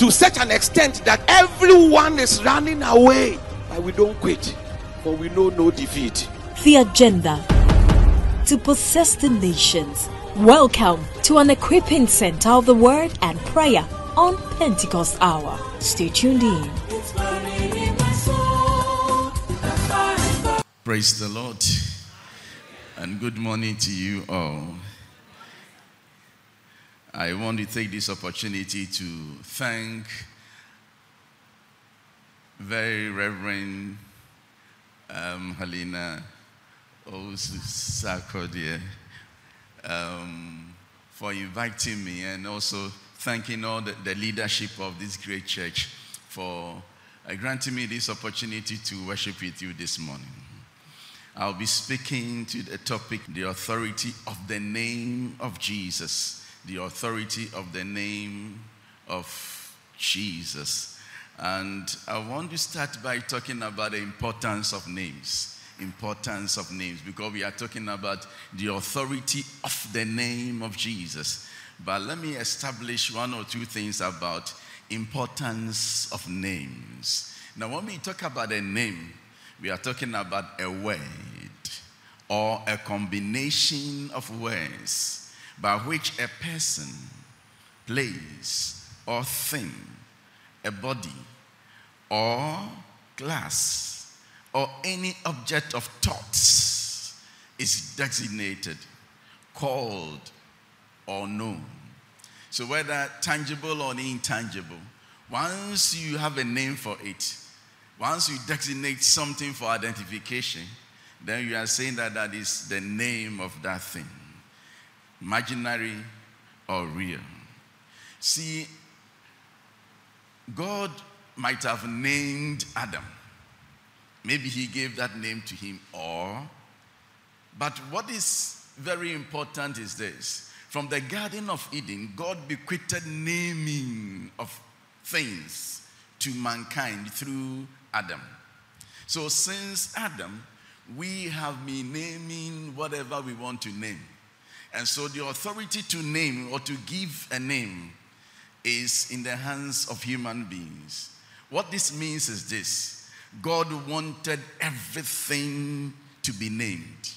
to such an extent that everyone is running away. But we don't quit, for we know no defeat. The agenda to possess the nations. Welcome to an equipping center of the word and prayer on Pentecost Hour. Stay tuned in. Praise the Lord. And good morning to you all. I want to take this opportunity to thank very Reverend um, Helena Osakodia um, for inviting me and also thanking all the, the leadership of this great church for uh, granting me this opportunity to worship with you this morning. I'll be speaking to the topic the authority of the name of Jesus the authority of the name of Jesus. And I want to start by talking about the importance of names. Importance of names, because we are talking about the authority of the name of Jesus. But let me establish one or two things about importance of names. Now, when we talk about a name, we are talking about a word or a combination of words by which a person, place, or thing, a body, or class, or any object of thoughts is designated, called, or known. So, whether tangible or intangible, once you have a name for it, once you designate something for identification, then you are saying that that is the name of that thing imaginary or real. See, God might have named Adam. Maybe he gave that name to him, or, but what is very important is this. From the Garden of Eden, God bequeathed naming of things to mankind through Adam. So, since Adam, we have been naming whatever we want to name. And so the authority to name or to give a name is in the hands of human beings. What this means is this God wanted everything to be named.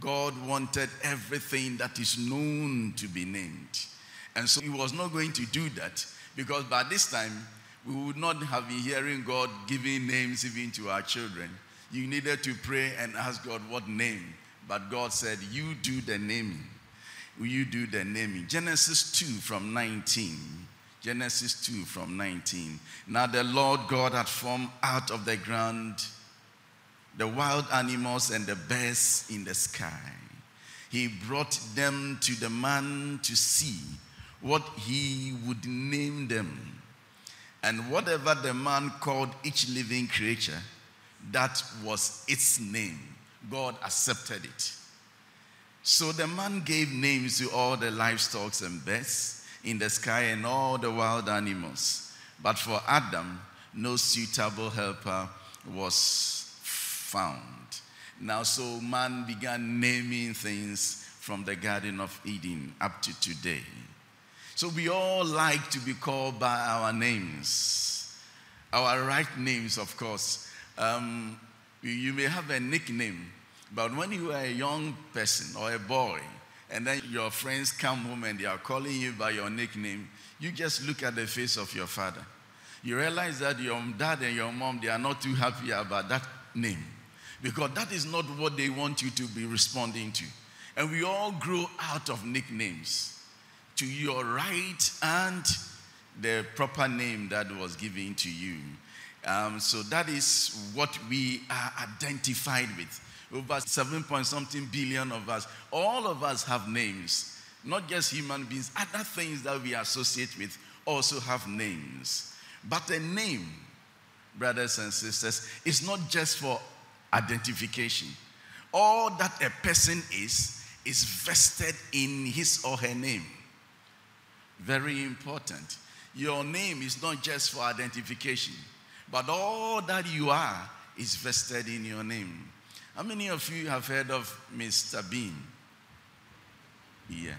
God wanted everything that is known to be named. And so he was not going to do that because by this time we would not have been hearing God giving names even to our children. You needed to pray and ask God what name. But God said, You do the naming will you do the naming? Genesis 2 from 19. Genesis 2 from 19. Now the Lord God had formed out of the ground the wild animals and the birds in the sky. He brought them to the man to see what he would name them. And whatever the man called each living creature, that was its name. God accepted it. So the man gave names to all the livestock and birds in the sky and all the wild animals. But for Adam, no suitable helper was found. Now, so man began naming things from the Garden of Eden up to today. So we all like to be called by our names, our right names, of course. Um, you may have a nickname but when you are a young person or a boy, and then your friends come home and they are calling you by your nickname, you just look at the face of your father. You realize that your dad and your mom, they are not too happy about that name. because that is not what they want you to be responding to. And we all grow out of nicknames to your right and the proper name that was given to you. Um, so that is what we are identified with. Over seven point something billion of us. All of us have names, not just human beings. Other things that we associate with also have names. But a name, brothers and sisters, is not just for identification. All that a person is, is vested in his or her name. Very important. Your name is not just for identification, but all that you are is vested in your name. How many of you have heard of Mr. Bean? Yeah.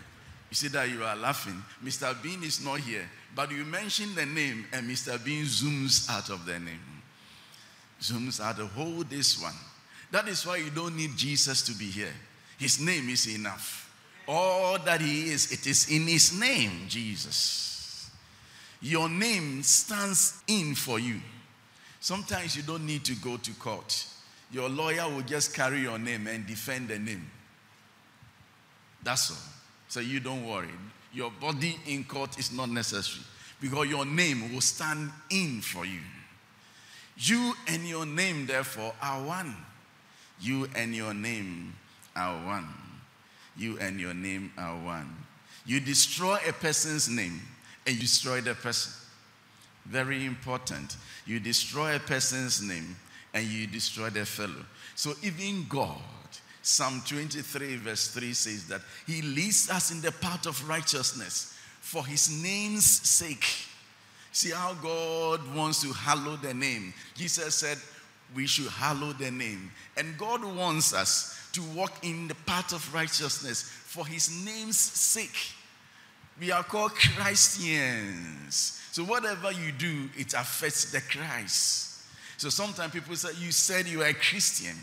You see that you are laughing. Mr. Bean is not here, but you mention the name, and Mr. Bean zooms out of the name. Zooms out of hold this one. That is why you don't need Jesus to be here. His name is enough. All that he is, it is in his name, Jesus. Your name stands in for you. Sometimes you don't need to go to court. Your lawyer will just carry your name and defend the name. That's all. So you don't worry. Your body in court is not necessary because your name will stand in for you. You and your name, therefore, are one. You and your name are one. You and your name are one. You destroy a person's name and you destroy the person. Very important. You destroy a person's name and you destroy their fellow. So even God, Psalm 23, verse 3 says that He leads us in the path of righteousness for His name's sake. See how God wants to hallow the name. Jesus said, We should hallow the name. And God wants us to walk in the path of righteousness for His name's sake. We are called Christians. So whatever you do, it affects the Christ. So sometimes people say, You said you were a Christian.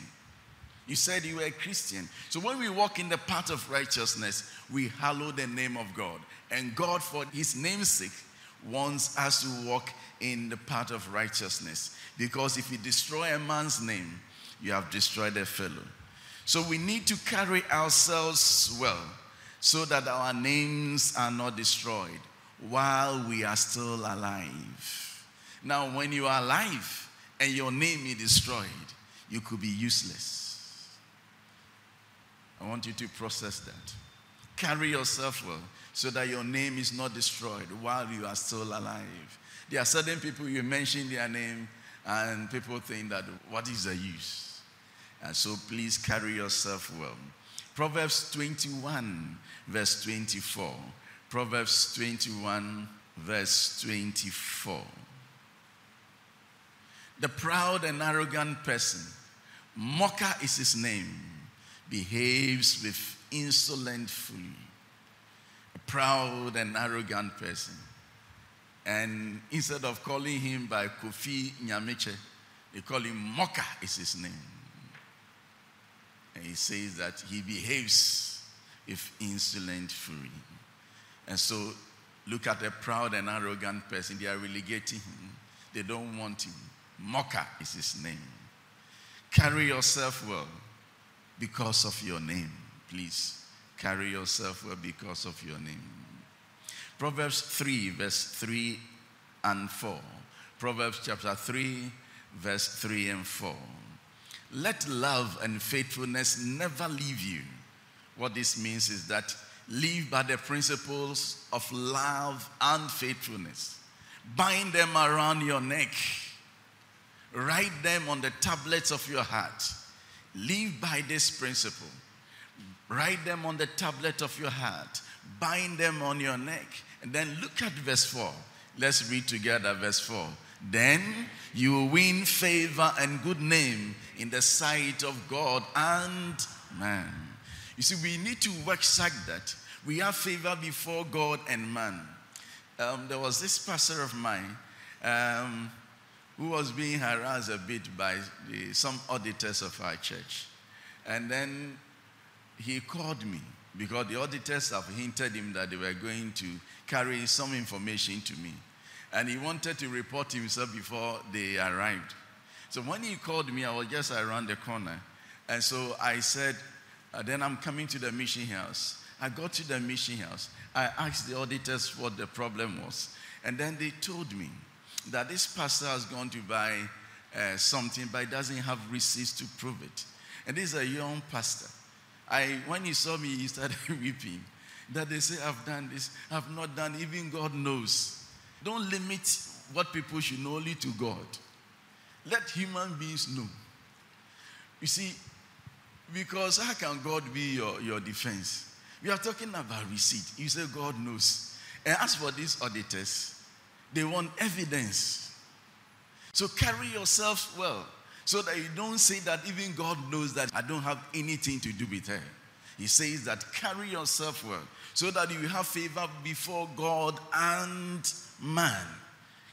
You said you were a Christian. So when we walk in the path of righteousness, we hallow the name of God. And God, for his name's sake, wants us to walk in the path of righteousness. Because if you destroy a man's name, you have destroyed a fellow. So we need to carry ourselves well so that our names are not destroyed while we are still alive. Now, when you are alive and your name is destroyed, you could be useless. I want you to process that. Carry yourself well so that your name is not destroyed while you are still alive. There are certain people you mention their name and people think that what is the use? And so please carry yourself well. Proverbs 21, verse 24. Proverbs 21, verse 24. The proud and arrogant person, mocker is his name behaves with insolent folly. A proud and arrogant person. And instead of calling him by Kofi Nyamiche, they call him Moka is his name. And he says that he behaves with insolent fury. And so look at a proud and arrogant person. They are relegating him. They don't want him. Moka is his name. Carry yourself well because of your name. Please carry yourself well because of your name. Proverbs 3, verse 3 and 4. Proverbs chapter 3, verse 3 and 4. Let love and faithfulness never leave you. What this means is that live by the principles of love and faithfulness. Bind them around your neck. Write them on the tablets of your heart. Live by this principle. Write them on the tablet of your heart. Bind them on your neck. And then look at verse 4. Let's read together verse 4. Then you will win favor and good name in the sight of God and man. You see, we need to work such that we have favor before God and man. Um, there was this pastor of mine um, who was being harassed a bit by the, some auditors of our church. And then he called me because the auditors have hinted him that they were going to carry some information to me. And he wanted to report himself before they arrived. So when he called me, I was just around the corner. And so I said, uh, then I'm coming to the mission house. I got to the mission house. I asked the auditors what the problem was. And then they told me that this pastor has gone to buy uh, something but he doesn't have receipts to prove it. And this is a young pastor. I, when he saw me, he started weeping. That they say, I've done this, I've not done, even God knows. Don't limit what people should know only to God. Let human beings know. You see, because how can God be your, your defense? We are talking about receipt. You say God knows. And as for these auditors, they want evidence. So carry yourself well so that you don't say that even God knows that I don't have anything to do with her. He says that carry yourself well so that you have favor before God and man.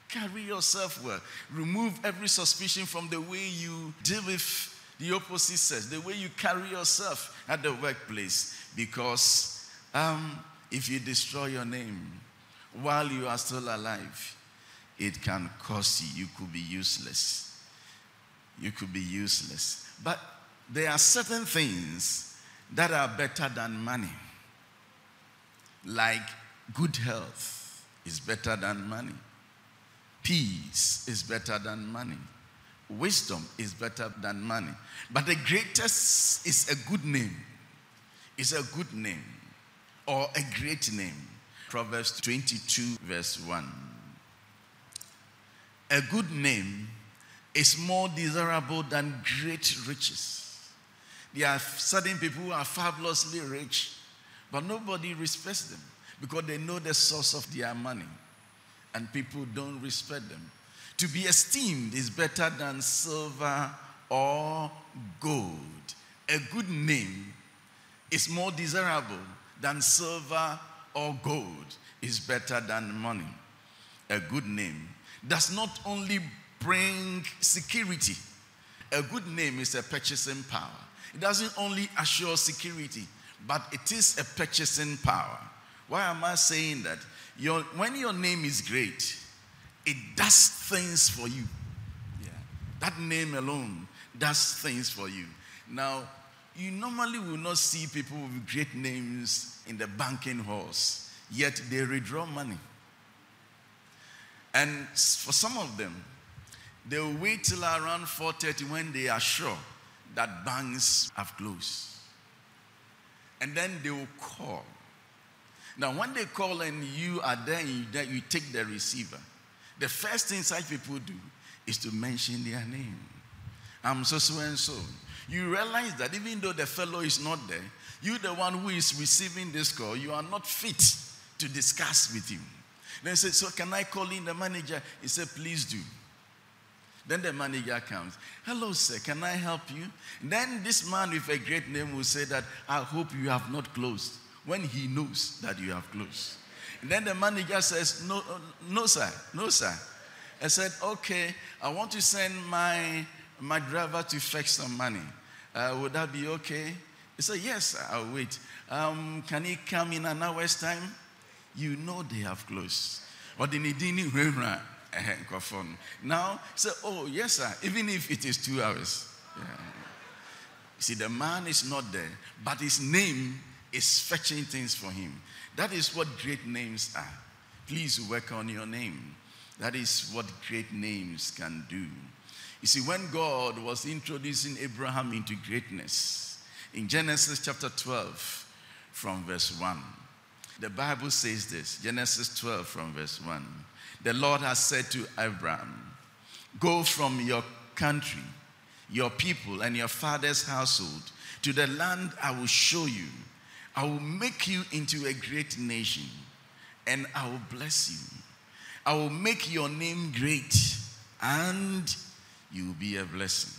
Carry yourself well. Remove every suspicion from the way you deal with the opposite sex, the way you carry yourself at the workplace. Because um, if you destroy your name while you are still alive, it can cost you. You could be useless. You could be useless. But there are certain things that are better than money, like good health is better than money, peace is better than money. Wisdom is better than money. But the greatest is a good name. is a good name or a great name. Proverbs 22, verse 1. A good name is more desirable than great riches. There are certain people who are fabulously rich, but nobody respects them because they know the source of their money, and people don't respect them. To be esteemed is better than silver or gold. A good name is more desirable than silver or gold, is better than money. A good name does not only bring security, a good name is a purchasing power. It doesn't only assure security, but it is a purchasing power. Why am I saying that? Your, when your name is great, it does things for you. Yeah. That name alone does things for you. Now, you normally will not see people with great names in the banking halls, yet they withdraw money. And for some of them, they will wait till around 4:30 when they are sure that banks have closed. And then they will call. Now, when they call and you are there, you, you take the receiver. The first thing such people do is to mention their name. I'm so so and so. You realize that even though the fellow is not there, you, the one who is receiving this call, you are not fit to discuss with him. Then say, So can I call in the manager? He said, Please do. Then the manager comes. Hello, sir, can I help you? Then this man with a great name will say that I hope you have not closed when he knows that you have closed. And then the manager says, No, uh, no, sir, no, sir. I said, Okay, I want to send my, my driver to fetch some money. Uh, would that be okay? He said, Yes, I'll wait. Um, can he come in an hour's time? You know they have closed. But in the now, say, oh, yes, sir, even if it is two hours. Yeah. See, the man is not there, but his name is fetching things for him. That is what great names are. Please work on your name. That is what great names can do. You see, when God was introducing Abraham into greatness, in Genesis chapter 12, from verse 1, the Bible says this Genesis 12, from verse 1. The Lord has said to Abraham, Go from your country, your people, and your father's household to the land I will show you. I will make you into a great nation, and I will bless you. I will make your name great, and you will be a blessing.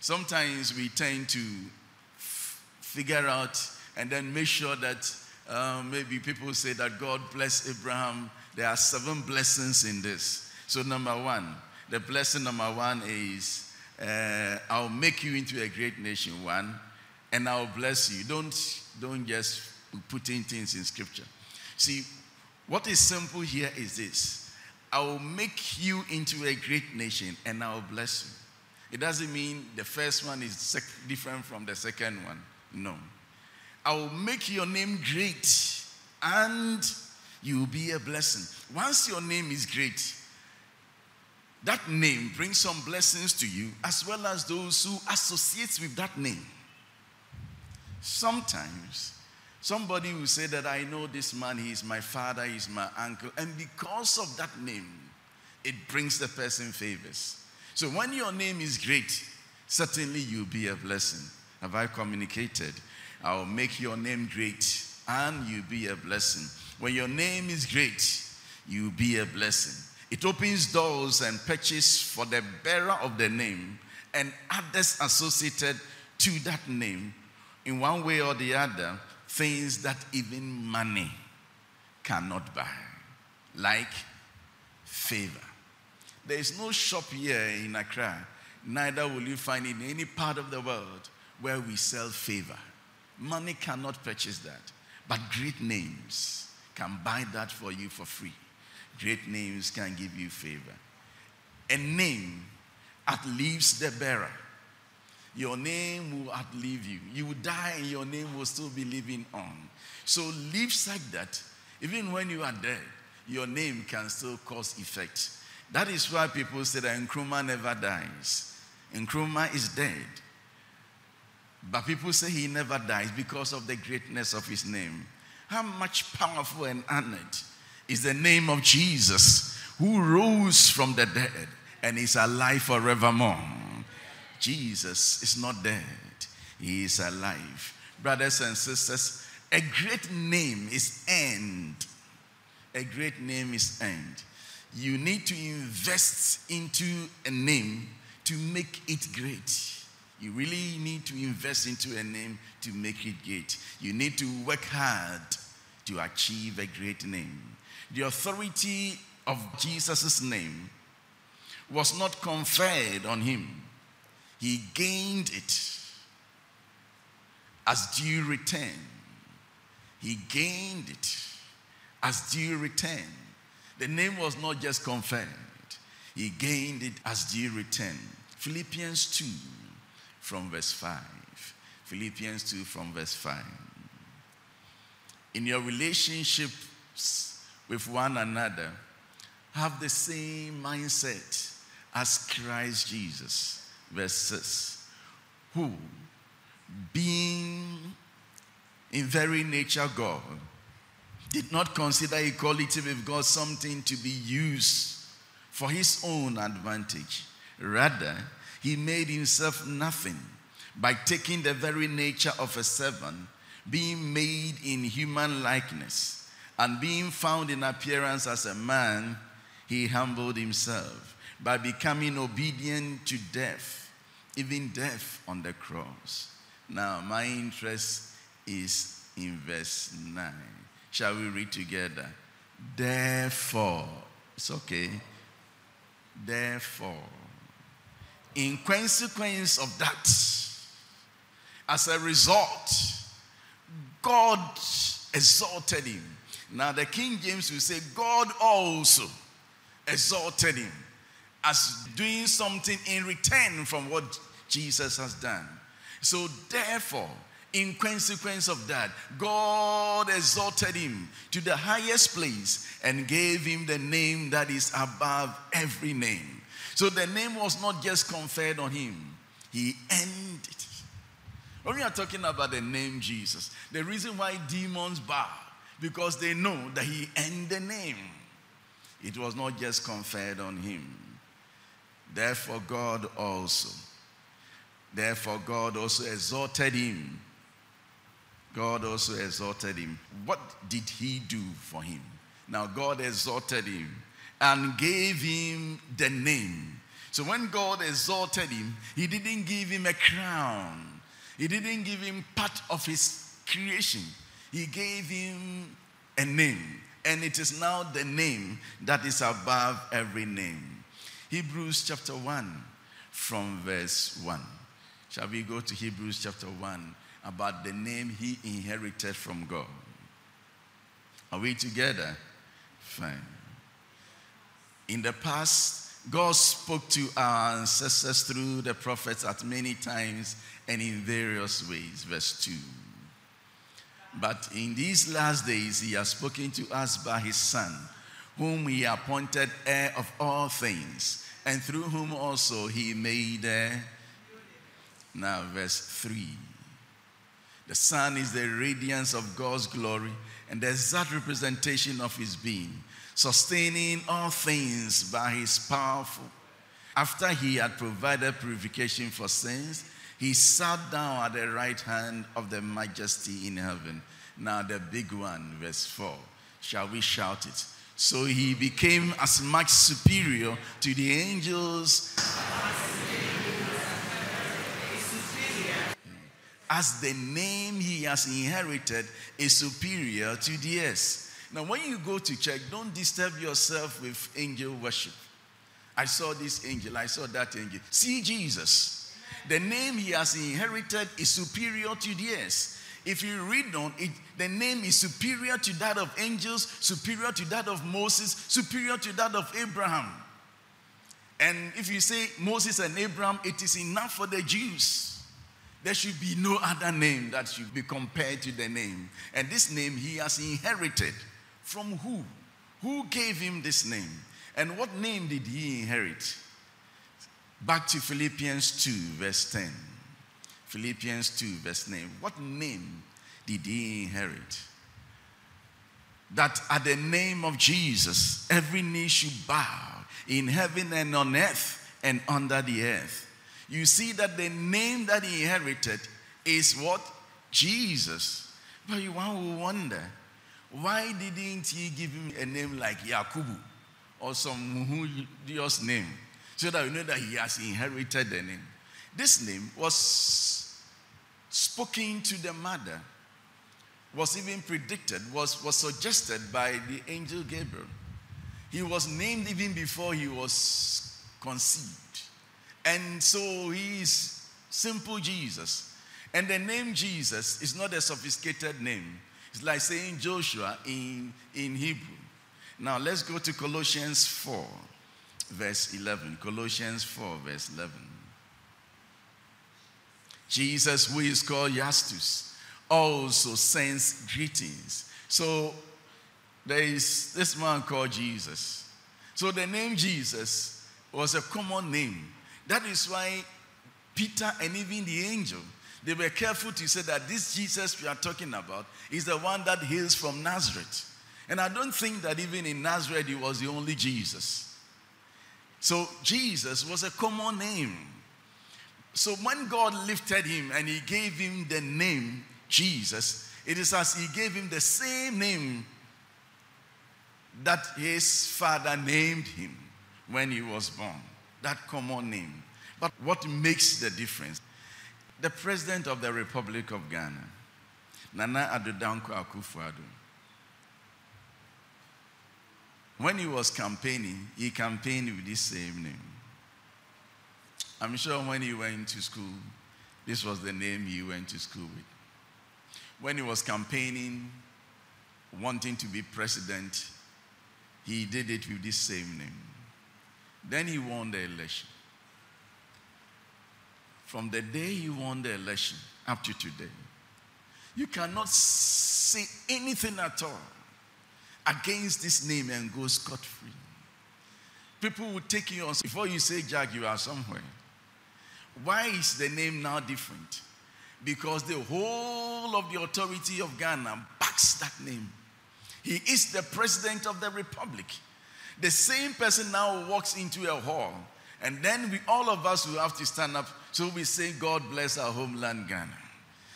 Sometimes we tend to f- figure out and then make sure that uh, maybe people say that God bless Abraham. There are seven blessings in this. So, number one, the blessing number one is uh, I'll make you into a great nation, one, and I'll bless you. Don't, don't just put in things in scripture. See, what is simple here is this I will make you into a great nation and I will bless you. It doesn't mean the first one is different from the second one. No. I will make your name great and you will be a blessing. Once your name is great, that name brings some blessings to you as well as those who associate with that name. Sometimes somebody will say that I know this man, he is my father, he is my uncle, and because of that name, it brings the person favors. So when your name is great, certainly you'll be a blessing. Have I communicated? I'll make your name great and you'll be a blessing. When your name is great, you'll be a blessing. It opens doors and patches for the bearer of the name and others associated to that name in one way or the other things that even money cannot buy, like favor. There is no shop here in Accra, neither will you find in any part of the world where we sell favor. Money cannot purchase that, but great names can buy that for you for free. Great names can give you favor. A name outlives the bearer. Your name will outlive you. You will die and your name will still be living on. So live such that even when you are dead, your name can still cause effect. That is why people say that Nkrumah never dies. Nkrumah is dead. But people say he never dies because of the greatness of his name. How much powerful and honored is the name of Jesus who rose from the dead and is alive forevermore. Jesus is not dead, he is alive. Brothers and sisters, a great name is earned. A great name is earned. You need to invest into a name to make it great. You really need to invest into a name to make it great. You need to work hard to achieve a great name. The authority of Jesus' name was not conferred on him, he gained it as due return. He gained it as due return. The name was not just confirmed, he gained it as due return. Philippians 2 from verse 5. Philippians 2 from verse 5. In your relationships with one another, have the same mindset as Christ Jesus. Verse 6. Who, being in very nature God, did not consider equality with God something to be used for his own advantage. Rather, he made himself nothing by taking the very nature of a servant, being made in human likeness, and being found in appearance as a man, he humbled himself by becoming obedient to death, even death on the cross. Now, my interest is in verse 9. Shall we read together? Therefore, it's okay. Therefore, in consequence of that, as a result, God exalted him. Now, the King James will say, God also exalted him as doing something in return from what Jesus has done. So, therefore, in consequence of that, God exalted him to the highest place and gave him the name that is above every name. So the name was not just conferred on him, he earned it. When we are talking about the name Jesus, the reason why demons bow, because they know that he earned the name. It was not just conferred on him. Therefore, God also, therefore, God also exalted him. God also exalted him. What did he do for him? Now, God exalted him and gave him the name. So when God exalted him, he didn't give him a crown, he didn't give him part of his creation. He gave him a name, and it is now the name that is above every name. Hebrews chapter 1 from verse 1. Shall we go to Hebrews chapter 1 about the name he inherited from God? Are we together? Fine. In the past, God spoke to our ancestors through the prophets at many times and in various ways. Verse 2. But in these last days, he has spoken to us by his Son, whom he appointed heir of all things, and through whom also he made. Uh, now, verse 3. The Son is the radiance of God's glory and the exact representation of his being, sustaining all things by his powerful. After he had provided purification for sins, he sat down at the right hand of the majesty in heaven. Now, the big one, verse 4. Shall we shout it? So he became as much superior to the angels as the name he has inherited is superior to theirs. Now, when you go to church, don't disturb yourself with angel worship. I saw this angel, I saw that angel. See Jesus. The name he has inherited is superior to theirs. If you read on it, the name is superior to that of angels, superior to that of Moses, superior to that of Abraham. And if you say Moses and Abraham, it is enough for the Jews. There should be no other name that should be compared to the name. And this name he has inherited from who? Who gave him this name? And what name did he inherit? Back to Philippians 2, verse 10. Philippians 2, verse 9. What name did he inherit? That at the name of Jesus, every knee should bow in heaven and on earth and under the earth you see that the name that he inherited is what? Jesus. But you want to wonder, why didn't he give him a name like Yakubu or some Muhudios name? So that you know that he has inherited the name. This name was spoken to the mother, was even predicted, was, was suggested by the angel Gabriel. He was named even before he was conceived. And so he is simple Jesus. And the name Jesus is not a sophisticated name. It's like saying Joshua in, in Hebrew. Now let's go to Colossians 4, verse 11. Colossians 4, verse 11. Jesus, who is called Justus, also sends greetings. So there is this man called Jesus. So the name Jesus was a common name that is why Peter and even the angel, they were careful to say that this Jesus we are talking about is the one that hails from Nazareth. And I don't think that even in Nazareth he was the only Jesus. So Jesus was a common name. So when God lifted him and he gave him the name Jesus, it is as he gave him the same name that his father named him when he was born that common name. But what makes the difference? The president of the Republic of Ghana, Nana Addo Dankwa Akufo-Addo, when he was campaigning, he campaigned with this same name. I'm sure when he went to school, this was the name he went to school with. When he was campaigning, wanting to be president, he did it with this same name. Then he won the election. From the day he won the election up to today, you cannot say anything at all against this name and go scot free. People will take you on before you say, Jack, you are somewhere. Why is the name now different? Because the whole of the authority of Ghana backs that name. He is the president of the republic. The same person now walks into a hall, and then we, all of us will have to stand up. So we say, God bless our homeland, Ghana.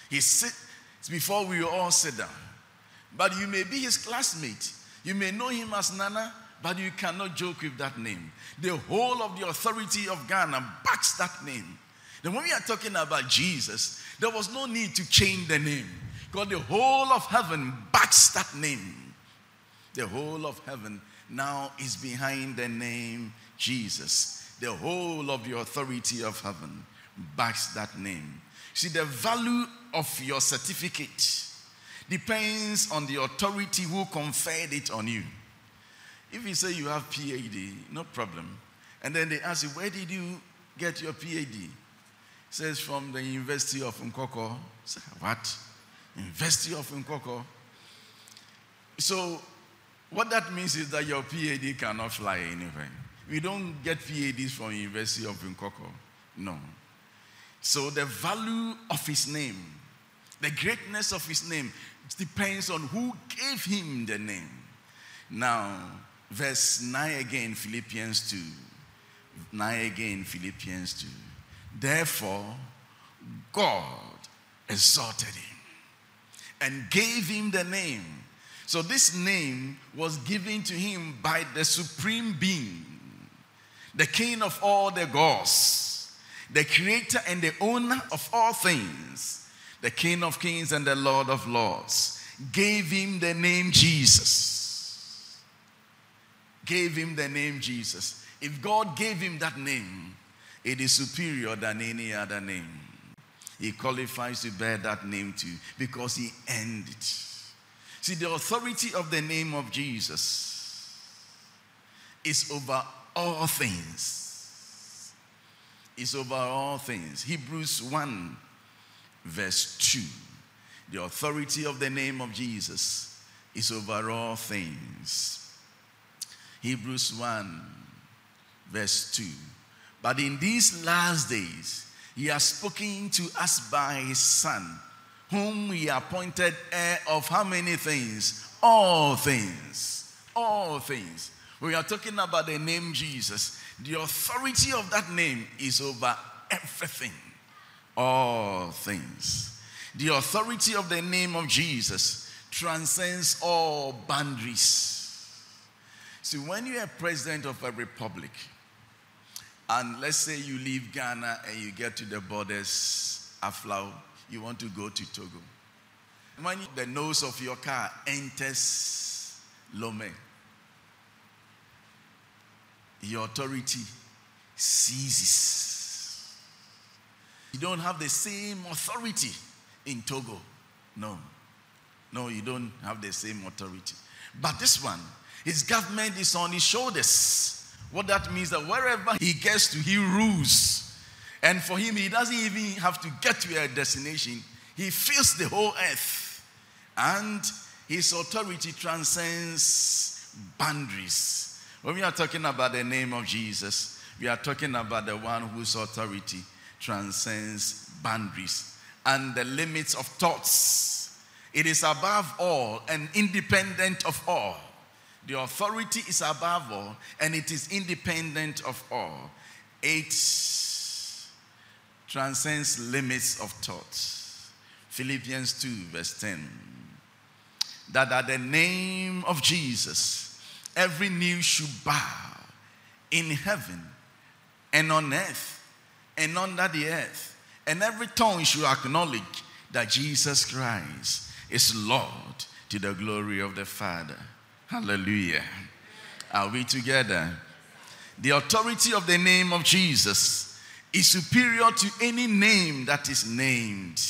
He sits before we all sit down. But you may be his classmate. You may know him as Nana, but you cannot joke with that name. The whole of the authority of Ghana backs that name. Then when we are talking about Jesus, there was no need to change the name. Because the whole of heaven backs that name. The whole of heaven now is behind the name Jesus. The whole of the authority of heaven backs that name. See, the value of your certificate depends on the authority who conferred it on you. If you say you have PhD, no problem. And then they ask you, Where did you get your PhD? Says, From the University of Nkoko. Say, what? University of Nkoko. So, what that means is that your PAD cannot fly anywhere. We don't get PADs from University of Nkoko. No. So the value of his name, the greatness of his name, depends on who gave him the name. Now, verse 9 again, Philippians 2. 9 again, Philippians 2. Therefore, God exalted him and gave him the name. So, this name was given to him by the supreme being, the king of all the gods, the creator and the owner of all things, the king of kings and the lord of lords, gave him the name Jesus. Gave him the name Jesus. If God gave him that name, it is superior than any other name. He qualifies to bear that name too because he earned it. See, the authority of the name of Jesus is over all things. Is over all things. Hebrews 1, verse 2. The authority of the name of Jesus is over all things. Hebrews 1, verse 2. But in these last days, he has spoken to us by his Son, whom he appointed heir of how many things? All things. All things. We are talking about the name Jesus. The authority of that name is over everything. All things. The authority of the name of Jesus transcends all boundaries. See, when you are president of a republic, and let's say you leave Ghana and you get to the borders, Aflao, you want to go to Togo. When the nose of your car enters Lome, your authority ceases. You don't have the same authority in Togo. No. No, you don't have the same authority. But this one, his government is on his shoulders. What that means that wherever he gets to, he rules. And for him, he doesn't even have to get to a destination. He fills the whole earth. And his authority transcends boundaries. When we are talking about the name of Jesus, we are talking about the one whose authority transcends boundaries and the limits of thoughts. It is above all and independent of all. The authority is above all and it is independent of all. It transcends limits of thought. Philippians 2, verse 10. That at the name of Jesus, every knee should bow in heaven and on earth and under the earth, and every tongue should acknowledge that Jesus Christ is Lord to the glory of the Father. Hallelujah. Are we together? The authority of the name of Jesus is superior to any name that is named.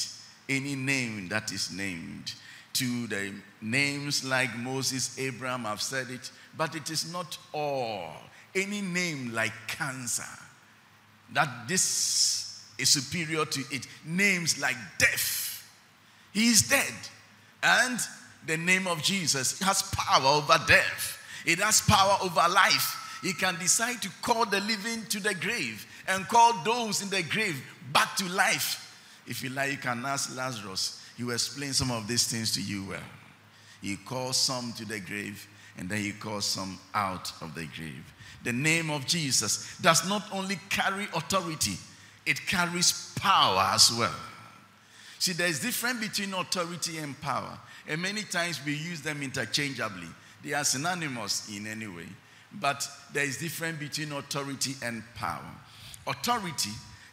Any name that is named. To the names like Moses, Abraham, I've said it, but it is not all. Any name like cancer, that this is superior to it. Names like death. He is dead. And the name of Jesus has power over death, it has power over life. He can decide to call the living to the grave and call those in the grave back to life. If you like, you can ask Lazarus. He will explain some of these things to you well. He calls some to the grave and then he calls some out of the grave. The name of Jesus does not only carry authority, it carries power as well. See, there's difference between authority and power. And many times we use them interchangeably. They are synonymous in any way. But there is difference between authority and power. Authority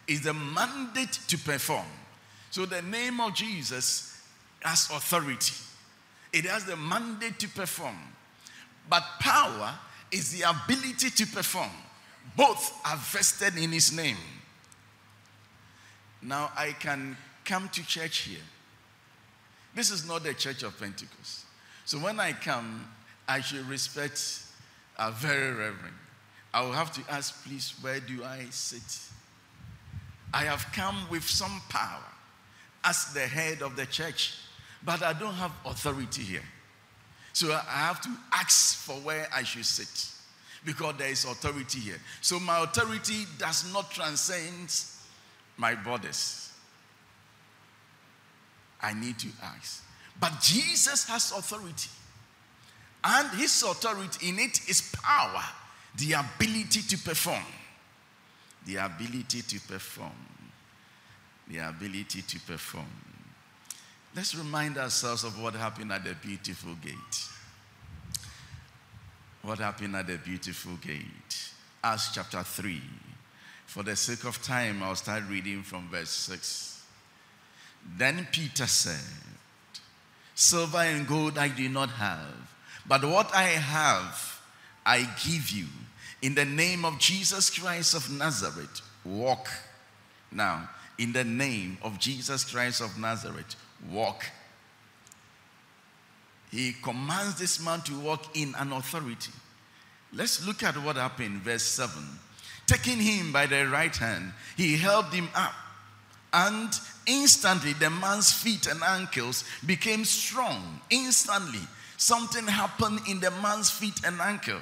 is the mandate to perform. So the name of Jesus has authority. It has the mandate to perform. But power is the ability to perform. Both are vested in his name. Now I can come to church here. This is not the church of Pentecost. So when I come, I should respect our very reverend. I will have to ask, please, where do I sit? I have come with some power as the head of the church, but I don't have authority here. So I have to ask for where I should sit because there is authority here. So my authority does not transcend my borders. I need to ask. But Jesus has authority. And his authority in it is power, the ability to perform. The ability to perform. The ability to perform. Let's remind ourselves of what happened at the beautiful gate. What happened at the beautiful gate? Acts chapter 3. For the sake of time, I'll start reading from verse 6. Then Peter said, Silver and gold I do not have, but what I have I give you. In the name of Jesus Christ of Nazareth, walk. Now, in the name of Jesus Christ of Nazareth, walk. He commands this man to walk in an authority. Let's look at what happened, verse 7. Taking him by the right hand, he held him up, and instantly the man's feet and ankles became strong. Instantly, something happened in the man's feet and ankle.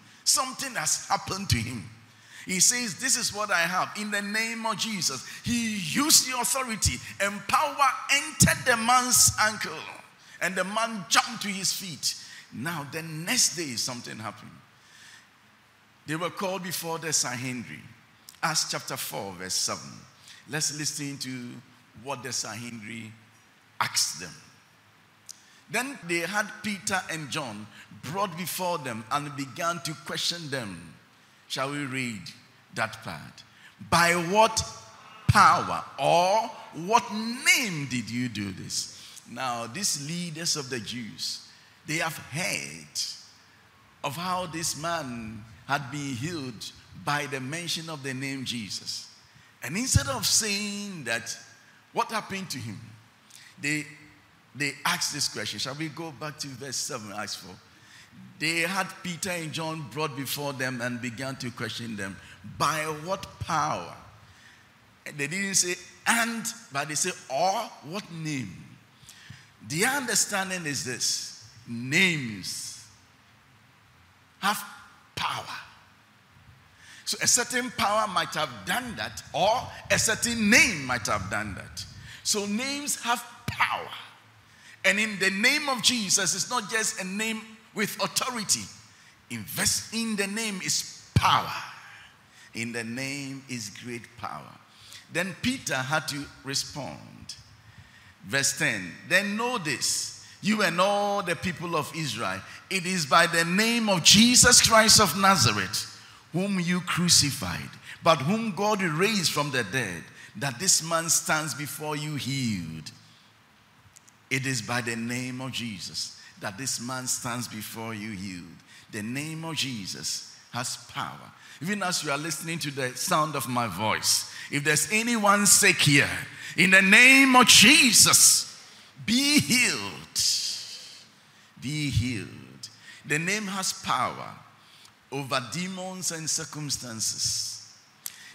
Something has happened to him. He says, This is what I have. In the name of Jesus, he used the authority, and power entered the man's ankle, and the man jumped to his feet. Now, the next day, something happened. They were called before the Sanhedrin. Acts chapter 4, verse 7. Let's listen to what the Sanhedrin asked them. Then they had Peter and John brought before them and began to question them. Shall we read that part? By what power or what name did you do this? Now, these leaders of the Jews, they have heard of how this man had been healed by the mention of the name Jesus. And instead of saying that, what happened to him? They, they asked this question. Shall we go back to verse 7, Acts 4? They had Peter and John brought before them and began to question them. By what power? They didn't say and, but they say or what name? The understanding is this names have power. So a certain power might have done that, or a certain name might have done that. So names have power. And in the name of Jesus, it's not just a name with authority. Invest in the name is power. In the name is great power. Then Peter had to respond. Verse 10 Then know this, you and all the people of Israel, it is by the name of Jesus Christ of Nazareth, whom you crucified, but whom God raised from the dead, that this man stands before you healed. It is by the name of Jesus that this man stands before you healed. The name of Jesus has power. Even as you are listening to the sound of my voice, if there's anyone sick here, in the name of Jesus, be healed. Be healed. The name has power over demons and circumstances.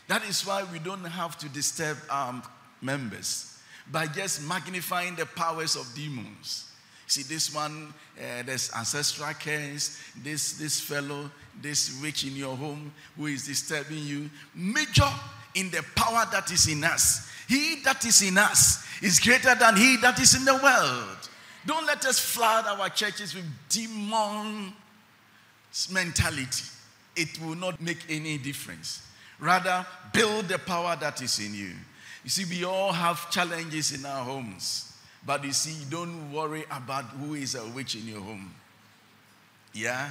That is why we don't have to disturb our members by just magnifying the powers of demons. See, this one, uh, there's ancestral curse, this, this fellow, this witch in your home who is disturbing you. Major in the power that is in us. He that is in us is greater than he that is in the world. Don't let us flood our churches with demon mentality. It will not make any difference. Rather, build the power that is in you. You see, we all have challenges in our homes. But you see, don't worry about who is a witch in your home. Yeah?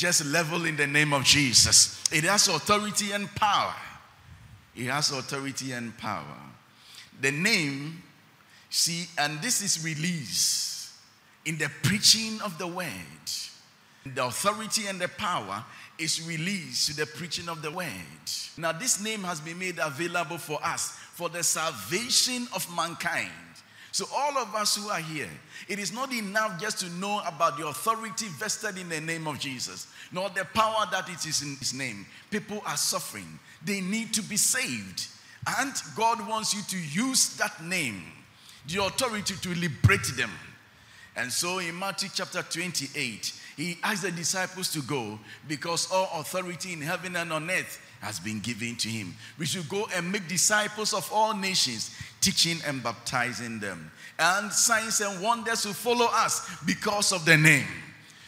just level in the name of Jesus. It has authority and power. It has authority and power. The name, see, and this is release in the preaching of the word. The authority and the power is released to the preaching of the word. Now, this name has been made available for us for the salvation of mankind. So, all of us who are here, it is not enough just to know about the authority vested in the name of Jesus, nor the power that it is in His name. People are suffering, they need to be saved. And God wants you to use that name, the authority to liberate them. And so, in Matthew chapter 28, He asked the disciples to go because all authority in heaven and on earth has been given to him. We should go and make disciples of all nations, teaching and baptizing them. And signs and wonders will follow us because of the name.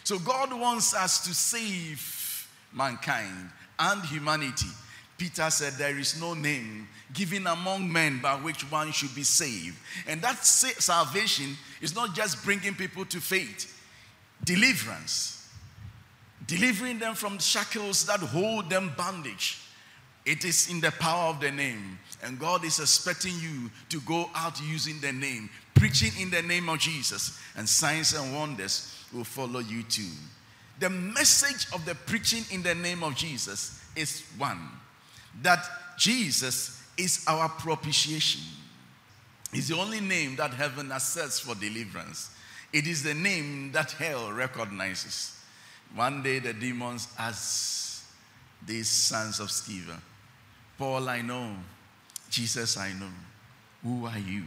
So God wants us to save mankind and humanity. Peter said, There is no name given among men by which one should be saved. And that salvation is not just bringing people to faith, deliverance, delivering them from shackles that hold them bondage, it is in the power of the name. And God is expecting you to go out using the name, preaching in the name of Jesus, and signs and wonders will follow you too. The message of the preaching in the name of Jesus is one that Jesus is our propitiation. It's the only name that heaven accepts for deliverance. It is the name that hell recognizes. One day the demons asked these sons of Sceva, Paul, I know. Jesus, I know. Who are you?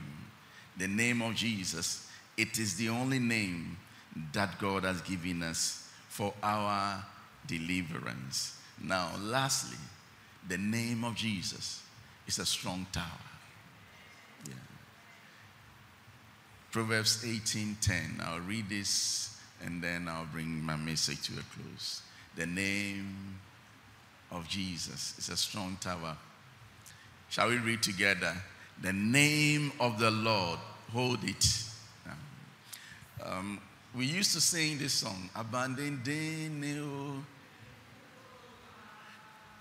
The name of Jesus. It is the only name that God has given us for our deliverance. Now, lastly, the name of Jesus is a strong tower. Yeah. Proverbs 18:10. I'll read this and then I'll bring my message to a close. The name of Jesus is a strong tower. Shall we read together? The name of the Lord, hold it. Um, we used to sing this song, Abandon Daniel.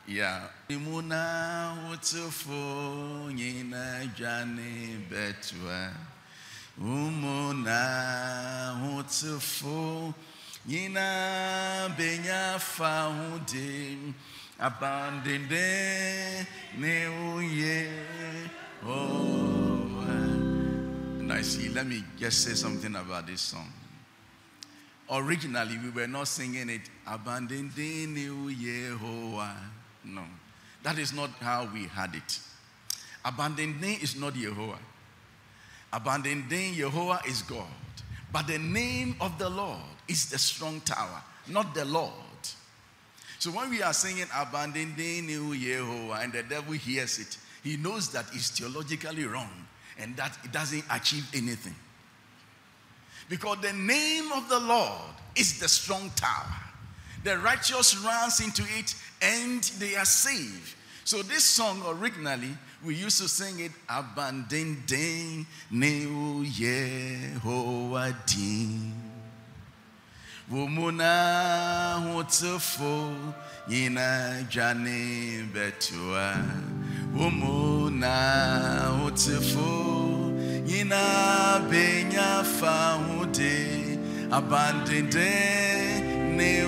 Yeah. Imuna utufo nyina jani betwa. Umuna utufo nyina benya fahudim. Abandoned new year. Oh, and I see, let me just say something about this song. Originally, we were not singing it, Abandoned new year. No, that is not how we had it. Abandoned is not Yehovah. Abandoned Yehovah is God. But the name of the Lord is the strong tower, not the Lord. So when we are singing abandoning New Yehovah and the devil hears it, he knows that it's theologically wrong and that it doesn't achieve anything. Because the name of the Lord is the strong tower. The righteous runs into it and they are saved. So this song originally we used to sing it abandoning New Yehovah Wumuna hutufo yina jani betua. Wumuna hutufo yina benya fahude. Abandonde ne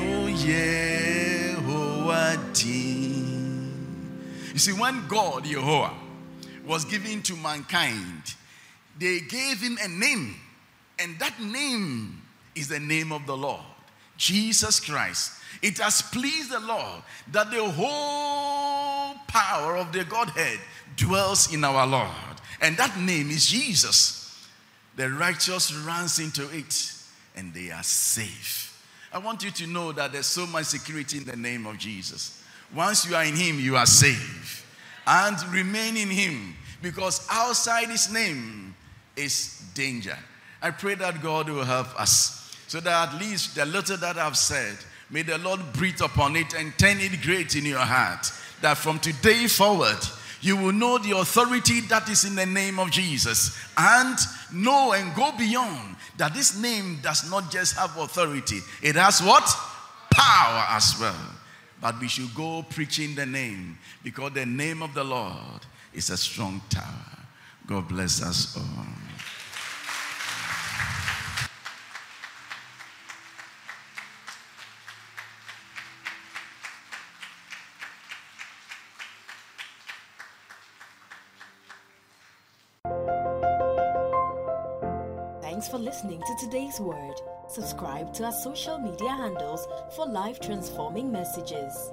Yehoadi. You see, when God, Yehovah, was given to mankind, they gave him a name, and that name is the name of the Lord, Jesus Christ. It has pleased the Lord that the whole power of the Godhead dwells in our Lord. And that name is Jesus. The righteous runs into it and they are safe. I want you to know that there's so much security in the name of Jesus. Once you are in Him, you are safe. And remain in Him because outside His name is danger. I pray that God will help us so that at least the little that I've said, may the Lord breathe upon it and turn it great in your heart. That from today forward, you will know the authority that is in the name of Jesus and know and go beyond that this name does not just have authority, it has what? power as well. But we should go preaching the name because the name of the Lord is a strong tower. God bless us all. Thanks for listening to today's word. Subscribe to our social media handles for life transforming messages.